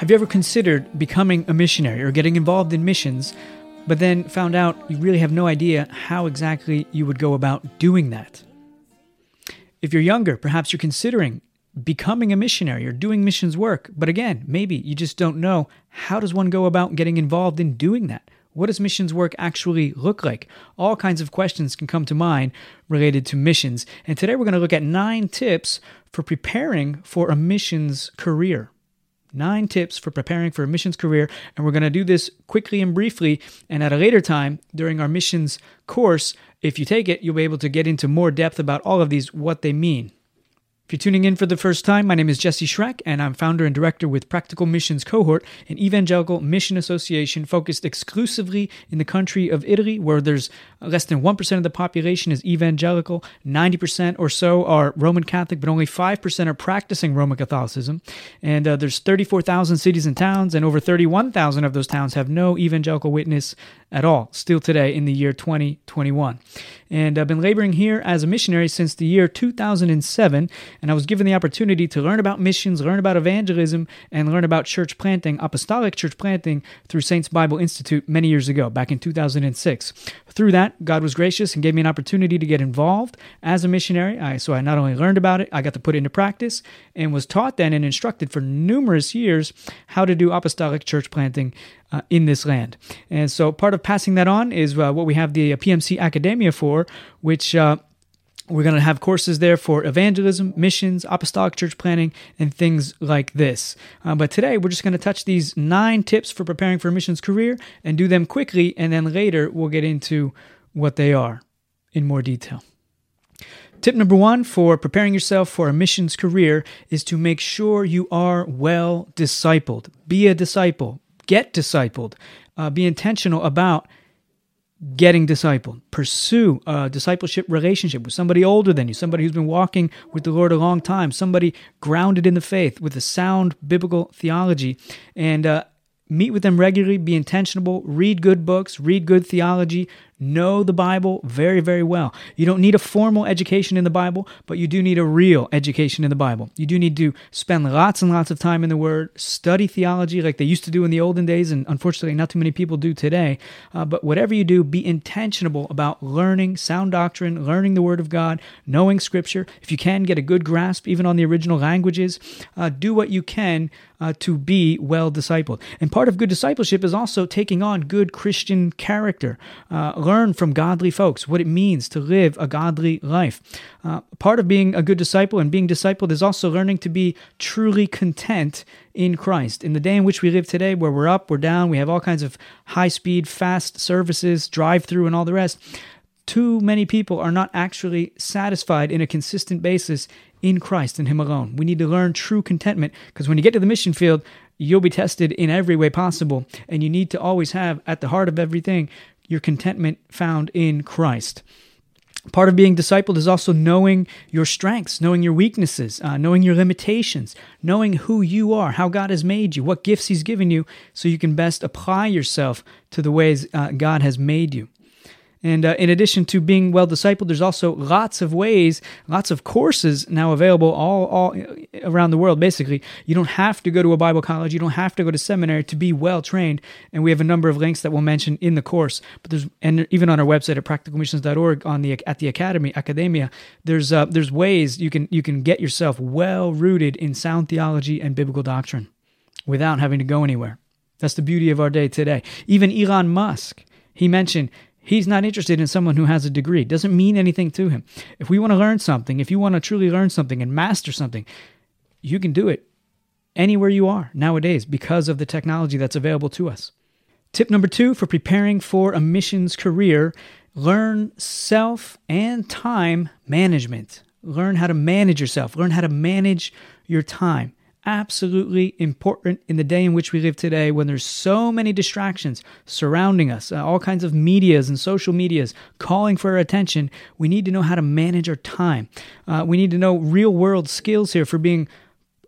Have you ever considered becoming a missionary or getting involved in missions, but then found out you really have no idea how exactly you would go about doing that? If you're younger, perhaps you're considering becoming a missionary or doing missions work, but again, maybe you just don't know how does one go about getting involved in doing that? What does missions work actually look like? All kinds of questions can come to mind related to missions. And today we're going to look at nine tips for preparing for a missions career. Nine tips for preparing for a missions career. And we're going to do this quickly and briefly. And at a later time during our missions course, if you take it, you'll be able to get into more depth about all of these, what they mean. If you're tuning in for the first time, my name is Jesse Schreck, and I'm founder and director with Practical Missions Cohort, an evangelical mission association focused exclusively in the country of Italy, where there's less than 1% of the population is evangelical, 90% or so are Roman Catholic, but only 5% are practicing Roman Catholicism. And uh, there's 34,000 cities and towns, and over 31,000 of those towns have no evangelical witness at all, still today in the year 2021. And I've been laboring here as a missionary since the year 2007 and I was given the opportunity to learn about missions, learn about evangelism, and learn about church planting, apostolic church planting through Saints Bible Institute many years ago, back in 2006. Through that, God was gracious and gave me an opportunity to get involved as a missionary. I, so I not only learned about it, I got to put it into practice and was taught then and instructed for numerous years how to do apostolic church planting uh, in this land. And so part of passing that on is uh, what we have the PMC Academia for, which uh, we're going to have courses there for evangelism, missions, apostolic church planting, and things like this. Uh, but today, we're just going to touch these nine tips for preparing for a missions career and do them quickly, and then later we'll get into what they are in more detail. Tip number one for preparing yourself for a missions career is to make sure you are well discipled. Be a disciple, get discipled, uh, be intentional about getting discipled. Pursue a discipleship relationship with somebody older than you, somebody who's been walking with the Lord a long time, somebody grounded in the faith with a sound biblical theology. And uh, meet with them regularly, be intentional, read good books, read good theology, know the Bible very, very well. You don't need a formal education in the Bible, but you do need a real education in the Bible. You do need to spend lots and lots of time in the Word, study theology like they used to do in the olden days, and unfortunately, not too many people do today. Uh, but whatever you do, be intentional about learning sound doctrine, learning the Word of God, knowing Scripture. If you can, get a good grasp even on the original languages. Uh, do what you can uh, to be well discipled. And part of good discipleship is also taking on good Christian character. Learn from godly folks what it means to live a godly life. Uh, part of being a good disciple and being discipled is also learning to be truly content in Christ. In the day in which we live today, where we're up, we're down, we have all kinds of high speed, fast services, drive through, and all the rest too many people are not actually satisfied in a consistent basis in Christ and Him alone. We need to learn true contentment because when you get to the mission field, you'll be tested in every way possible. And you need to always have at the heart of everything your contentment found in Christ. Part of being discipled is also knowing your strengths, knowing your weaknesses, uh, knowing your limitations, knowing who you are, how God has made you, what gifts He's given you, so you can best apply yourself to the ways uh, God has made you. And uh, in addition to being well discipled, there's also lots of ways, lots of courses now available all, all around the world. Basically, you don't have to go to a Bible college, you don't have to go to seminary to be well trained. And we have a number of links that we'll mention in the course. But there's and even on our website at practicalmissions.org on the at the academy academia, there's uh, there's ways you can you can get yourself well rooted in sound theology and biblical doctrine without having to go anywhere. That's the beauty of our day today. Even Elon Musk, he mentioned He's not interested in someone who has a degree. It doesn't mean anything to him. If we want to learn something, if you want to truly learn something and master something, you can do it anywhere you are nowadays because of the technology that's available to us. Tip number two for preparing for a missions career learn self and time management. Learn how to manage yourself, learn how to manage your time absolutely important in the day in which we live today when there's so many distractions surrounding us, uh, all kinds of medias and social medias calling for our attention. We need to know how to manage our time. Uh, we need to know real world skills here for being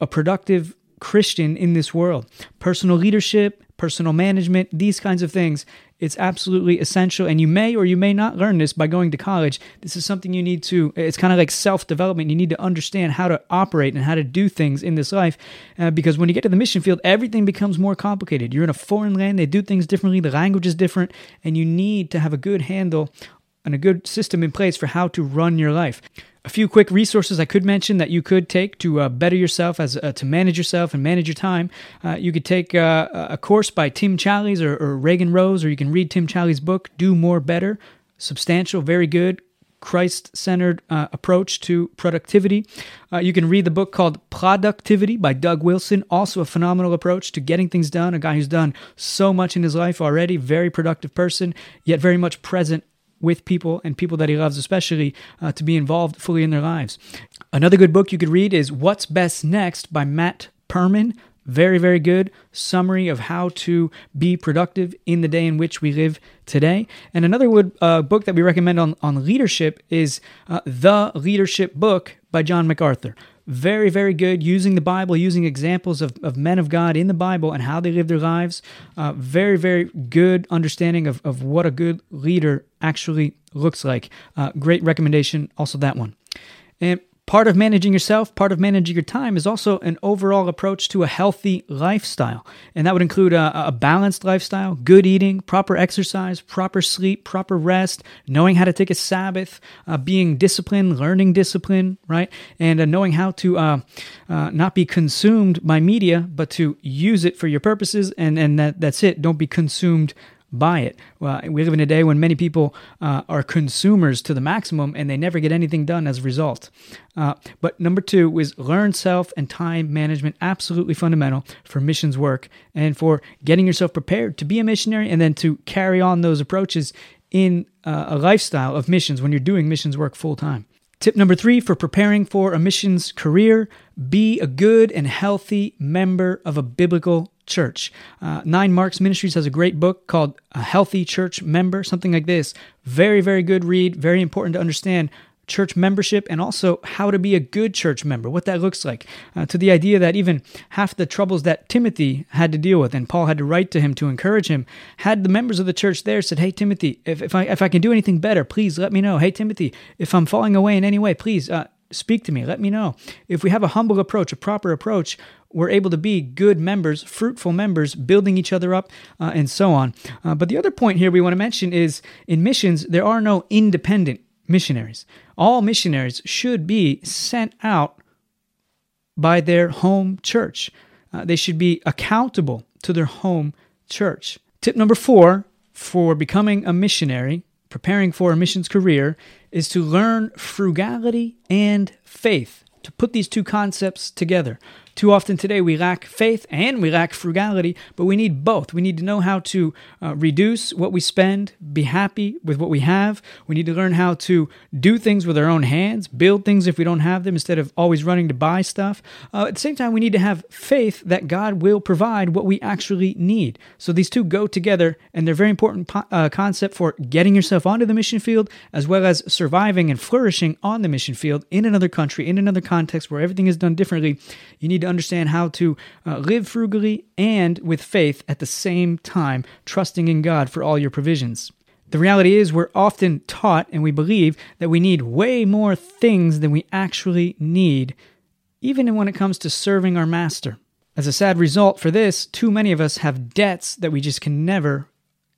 a productive Christian in this world. Personal leadership, personal management, these kinds of things. It's absolutely essential. And you may or you may not learn this by going to college. This is something you need to, it's kind of like self development. You need to understand how to operate and how to do things in this life. Uh, because when you get to the mission field, everything becomes more complicated. You're in a foreign land, they do things differently, the language is different, and you need to have a good handle and a good system in place for how to run your life. A few quick resources I could mention that you could take to uh, better yourself, as uh, to manage yourself and manage your time. Uh, you could take uh, a course by Tim Challies or, or Reagan Rose, or you can read Tim Challies' book, Do More Better. Substantial, very good, Christ centered uh, approach to productivity. Uh, you can read the book called Productivity by Doug Wilson, also a phenomenal approach to getting things done. A guy who's done so much in his life already, very productive person, yet very much present with people and people that he loves, especially uh, to be involved fully in their lives. Another good book you could read is What's Best Next by Matt Perman. Very, very good summary of how to be productive in the day in which we live today. And another would, uh, book that we recommend on, on leadership is uh, The Leadership Book by John MacArthur. Very, very good using the Bible, using examples of, of men of God in the Bible and how they live their lives. Uh, very, very good understanding of, of what a good leader actually looks like. Uh, great recommendation, also that one. And Part of managing yourself, part of managing your time is also an overall approach to a healthy lifestyle. And that would include a, a, balanced lifestyle, good eating, proper exercise, proper sleep, proper rest, knowing how to take a Sabbath, uh, being disciplined, learning discipline, right? And uh, knowing how to uh, uh not be consumed by media, but to use it for your purposes. And, and that, that's it. Don't be consumed buy it. Well, we live in a day when many people uh, are consumers to the maximum and they never get anything done as a result. Uh, but number two is learn self and time management, absolutely fundamental for missions work and for getting yourself prepared to be a missionary and then to carry on those approaches in uh, a lifestyle of missions when you're doing missions work full time. Tip number three for preparing for a missions career be a good and healthy member of a biblical church. Uh, Nine Marks Ministries has a great book called A Healthy Church Member, something like this. Very, very good read, very important to understand church membership and also how to be a good church member, what that looks like, uh, to the idea that even half the troubles that Timothy had to deal with and Paul had to write to him to encourage him, had the members of the church there said, Hey, Timothy, if, if, I, if I can do anything better, please let me know. Hey, Timothy, if I'm falling away in any way, please uh, speak to me. Let me know. If we have a humble approach, a proper approach, we're able to be good members, fruitful members, building each other up, uh, and so on. Uh, but the other point here we want to mention is in missions, there are no independent missionaries. All missionaries should be sent out by their home church. Uh, they should be accountable to their home church. Tip number four for becoming a missionary, preparing for a missions career, is to learn frugality and faith, to put these two concepts together. Too often today we lack faith and we lack frugality, but we need both. We need to know how to uh, reduce what we spend, be happy with what we have. We need to learn how to do things with our own hands, build things if we don't have them instead of always running to buy stuff. Uh, at the same time, we need to have faith that God will provide what we actually need. So these two go together, and they're very important po- uh, concept for getting yourself onto the mission field as well as surviving and flourishing on the mission field in another country, in another context where everything is done differently. You need to understand how to uh, live frugally and with faith at the same time, trusting in God for all your provisions. The reality is, we're often taught and we believe that we need way more things than we actually need, even when it comes to serving our master. As a sad result for this, too many of us have debts that we just can never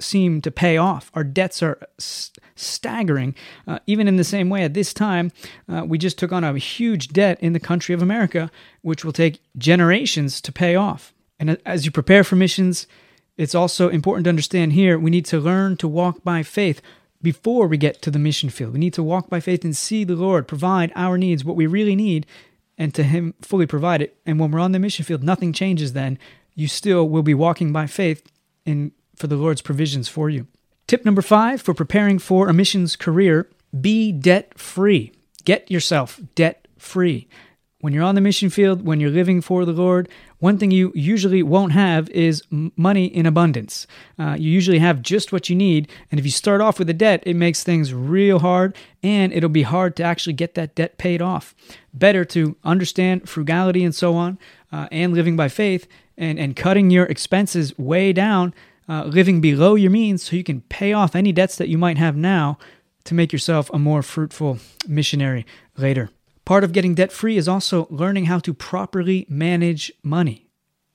seem to pay off. Our debts are st- staggering. Uh, even in the same way, at this time, uh, we just took on a huge debt in the country of America, which will take generations to pay off. And as you prepare for missions, it's also important to understand here we need to learn to walk by faith before we get to the mission field. We need to walk by faith and see the Lord provide our needs, what we really need, and to Him fully provide it. And when we're on the mission field, nothing changes then. You still will be walking by faith in for the Lord's provisions for you. Tip number five for preparing for a missions career be debt free. Get yourself debt free. When you're on the mission field, when you're living for the Lord, one thing you usually won't have is money in abundance. Uh, you usually have just what you need. And if you start off with a debt, it makes things real hard and it'll be hard to actually get that debt paid off. Better to understand frugality and so on uh, and living by faith and, and cutting your expenses way down, uh, living below your means so you can pay off any debts that you might have now to make yourself a more fruitful missionary later. Part of getting debt free is also learning how to properly manage money.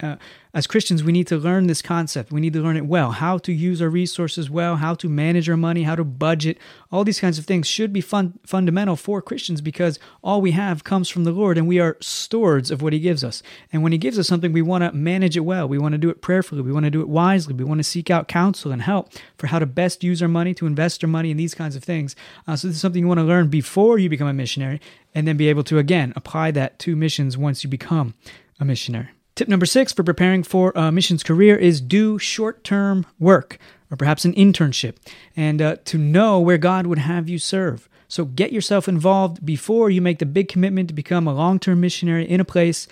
Uh, as Christians, we need to learn this concept. We need to learn it well how to use our resources well, how to manage our money, how to budget. All these kinds of things should be fun, fundamental for Christians because all we have comes from the Lord and we are stewards of what He gives us. And when He gives us something, we want to manage it well. We want to do it prayerfully. We want to do it wisely. We want to seek out counsel and help for how to best use our money, to invest our money in these kinds of things. Uh, so, this is something you want to learn before you become a missionary and then be able to, again, apply that to missions once you become a missionary. Tip number six for preparing for a missions career is do short term work or perhaps an internship and uh, to know where God would have you serve. So get yourself involved before you make the big commitment to become a long term missionary in a place.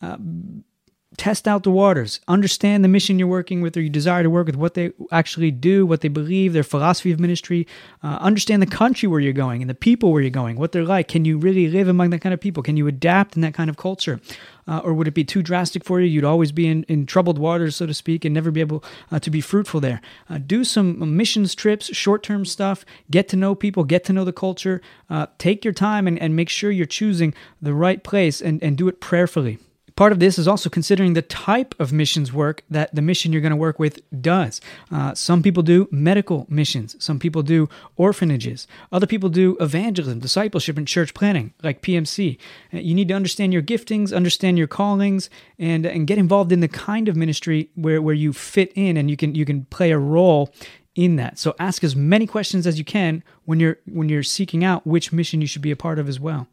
Uh, test out the waters, understand the mission you're working with or you desire to work with, what they actually do, what they believe, their philosophy of ministry, uh, understand the country where you're going and the people where you're going, what they're like. Can you really live among that kind of people? Can you adapt in that kind of culture? Uh, or would it be too drastic for you? You'd always be in, in troubled waters, so to speak, and never be able uh, to be fruitful there. Uh, do some missions trips, short term stuff, get to know people, get to know the culture. Uh, take your time and, and make sure you're choosing the right place and, and do it prayerfully. Part of this is also considering the type of missions work that the mission you're going to work with does. Uh, some people do medical missions, some people do orphanages, other people do evangelism, discipleship, and church planting, like PMC. Uh, you need to understand your giftings, understand your callings, and, and get involved in the kind of ministry where, where you fit in and you can, you can play a role in that. So ask as many questions as you can when you're when you're seeking out which mission you should be a part of as well.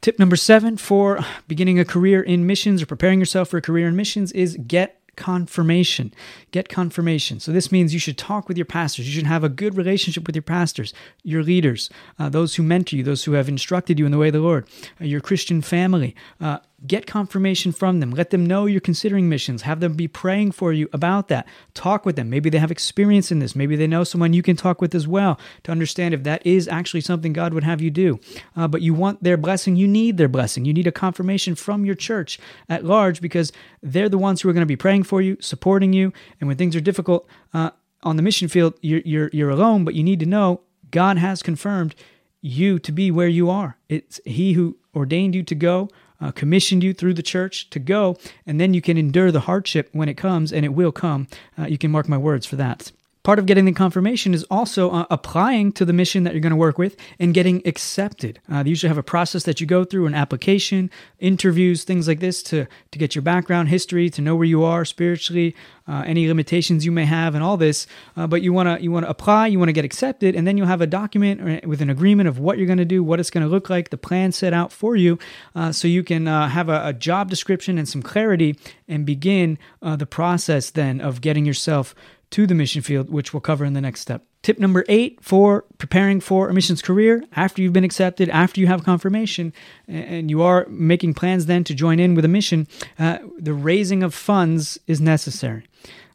Tip number seven for beginning a career in missions or preparing yourself for a career in missions is get confirmation. Get confirmation. So, this means you should talk with your pastors. You should have a good relationship with your pastors, your leaders, uh, those who mentor you, those who have instructed you in the way of the Lord, uh, your Christian family. Uh, Get confirmation from them. Let them know you're considering missions. Have them be praying for you about that. Talk with them. Maybe they have experience in this. Maybe they know someone you can talk with as well to understand if that is actually something God would have you do. Uh, but you want their blessing. You need their blessing. You need a confirmation from your church at large because they're the ones who are going to be praying for you, supporting you. And when things are difficult uh, on the mission field, you're, you're, you're alone, but you need to know God has confirmed you to be where you are. It's He who ordained you to go uh, commissioned you through the church to go, and then you can endure the hardship when it comes, and it will come. Uh, you can mark my words for that. Part of getting the confirmation is also uh, applying to the mission that you're going to work with and getting accepted. Uh, they usually have a process that you go through, an application, interviews, things like this to, to get your background, history, to know where you are spiritually, uh, any limitations you may have, and all this. Uh, but you want to you want to apply, you want to get accepted, and then you'll have a document with an agreement of what you're going to do, what it's going to look like, the plan set out for you, uh, so you can uh, have a, a, job description and some clarity and begin the process then of getting yourself to the mission field, which we'll cover in the next step. Tip number eight for preparing for a missions career after you've been accepted, after you have confirmation, and you are making plans then to join in with a mission, uh, the raising of funds is necessary.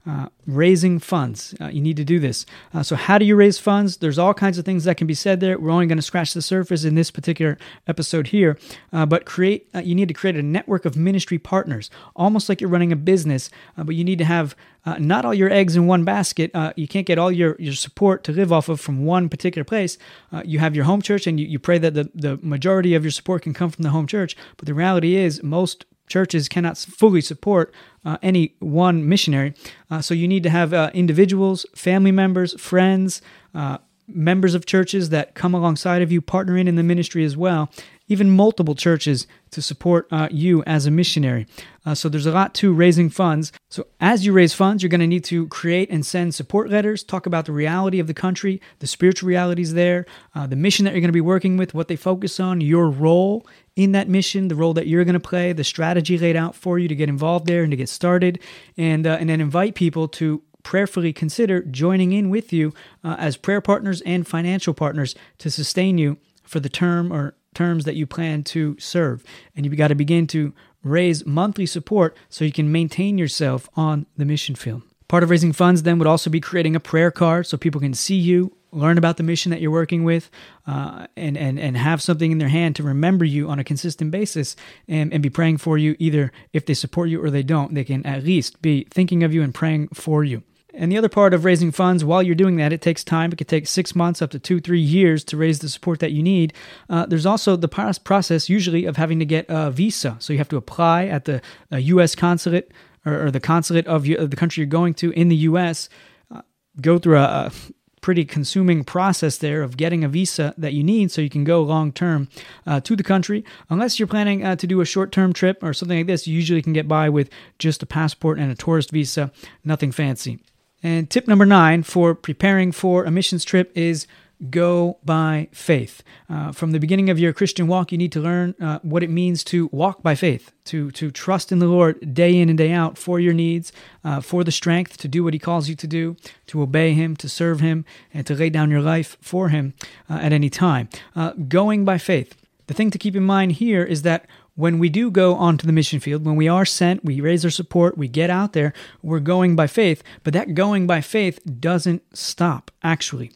Uh, raising funds. Uh, you need to do this. Uh, so, how do you raise funds? There's all kinds of things that can be said there. We're only going to scratch the surface in this particular episode here. Uh, but create. Uh, you need to create a network of ministry partners, almost like you're running a business. but you need to have not all your eggs in one basket. you can't get all your, your support to live off of from one particular place. you have your home church, and you, you pray that the, the majority of your support can come from the home church. But the reality is, most churches cannot fully support uh, any one missionary. Uh, so you need to have uh, individuals, family members, friends, uh, members of churches that come alongside of you, partner in in the ministry as well, even multiple churches to support uh, you as a missionary. Uh, so there's a lot to raising funds. So as you raise funds, you're going to need to create and send support letters, talk about the reality of the country, the spiritual realities there, uh, the mission that you're going to be working with, what they focus on, your role in that mission, the role that you're going to play, the strategy laid out for you to get involved there and to get started, and uh, and then invite people to prayerfully consider joining in with you uh, as prayer partners and financial partners to sustain you for the term or terms that you plan to serve. And you've got to begin to raise monthly support so you can maintain yourself on the mission field. Part of raising funds then would also be creating a prayer card so people can see you, learn about the mission that you're working with, uh, and, and, and have something in their hand to remember you on a consistent basis and, and be praying for you either if they support you or they don't. They can at least be thinking of you and praying for you. And the other part of raising funds, while you're doing that, it takes time. It could take six months up to two, three years to raise the support that you need. Uh, there's also the process usually of having to get a visa. So you have to apply at the U.S. consulate or, or the consulate of, the country you're going to in the U.S., uh, go through a, a, pretty consuming process there of getting a visa that you need so you can go long term uh, to the country. Unless you're planning uh, to do a short term trip or something like this, you usually can get by with just a passport and a tourist visa, nothing fancy. And tip number nine for preparing for a missions trip is go by faith. Uh, from the beginning of your Christian walk, you need to learn uh, what it means to walk by faith, to, to trust in the Lord day in and day out for your needs, uh, for the strength to do what He calls you to do, to obey Him, to serve Him, and to lay down your life for Him uh, at any time. Uh, going by faith. The thing to keep in mind here is that when we do go onto the mission field, when we are sent, we raise our support, we get out there, we're going by faith, but that going by faith doesn't stop, actually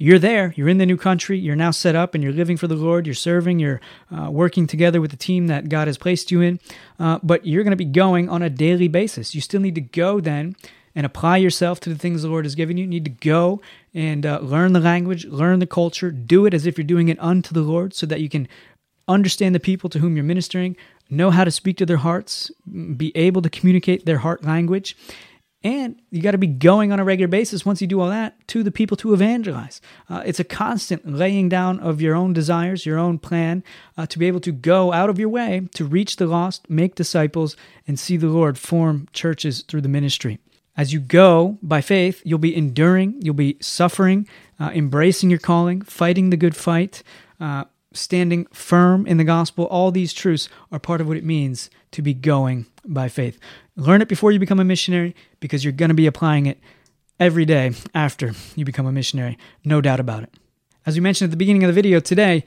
you're there, you're in the new country, you're now set up and you're living for the Lord, you're serving, you're uh, working together with the team that God has placed you in, uh, but you're going to be going on a daily basis. You still need to go then and apply yourself to the things the Lord has given you. You need to go and uh, learn the language, learn the culture, do it as if you're doing it unto the Lord so that you can understand the people to whom you're ministering, know how to speak to their hearts, be able to communicate their heart language. And you got to be going on a regular basis once you do all that to the people to evangelize. Uh, it's a constant laying down of your own desires, your own plan uh, to be able to go out of your way to reach the lost, make disciples, and see the Lord form churches through the ministry. As you go by faith, you'll be enduring, you'll be suffering, uh, embracing your calling, fighting the good fight, uh, standing firm in the gospel. All these truths are part of what it means to be going by faith. Learn it before you become a missionary because you're going to be applying it every day after you become a missionary, no doubt about it. As we mentioned at the beginning of the video today,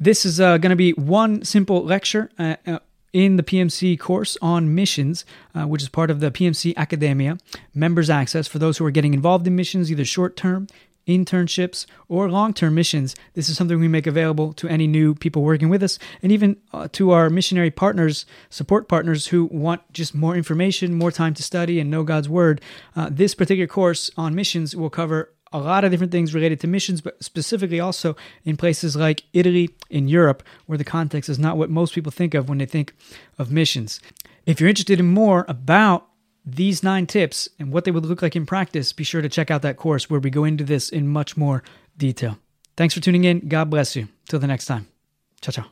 this is uh, going to be one simple lecture uh, uh, in the PMC course on missions, uh, which is part of the PMC Academia members access for those who are getting involved in missions, either short term, internships, or long term missions, this is something we make available to any new people working with us and even uh, to our missionary partners, support partners who want just more information, more time to study, and know God's Word. Uh, this particular course on missions will cover a lot of different things related to missions, but specifically also in places like Italy, in Europe, where the context is not what most people think of when they think of missions. If you're interested in more about these nine tips and what they would look like in practice, be sure to check out that course where we go into this in much more detail. Thanks for tuning in. God bless you. Till the next time. Ciao, ciao.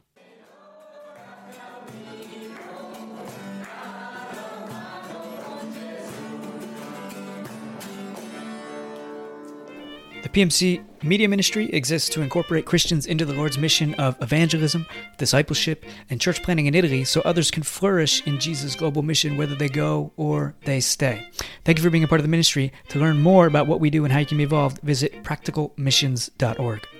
The PMC Media Ministry exists to incorporate Christians into the Lord's mission of evangelism, discipleship, and church planting in Italy so others can flourish in Jesus' global mission whether they go or they stay. Thank you for being a part of the ministry. To learn more about what we do and how you can be involved, visit practicalmissions.org.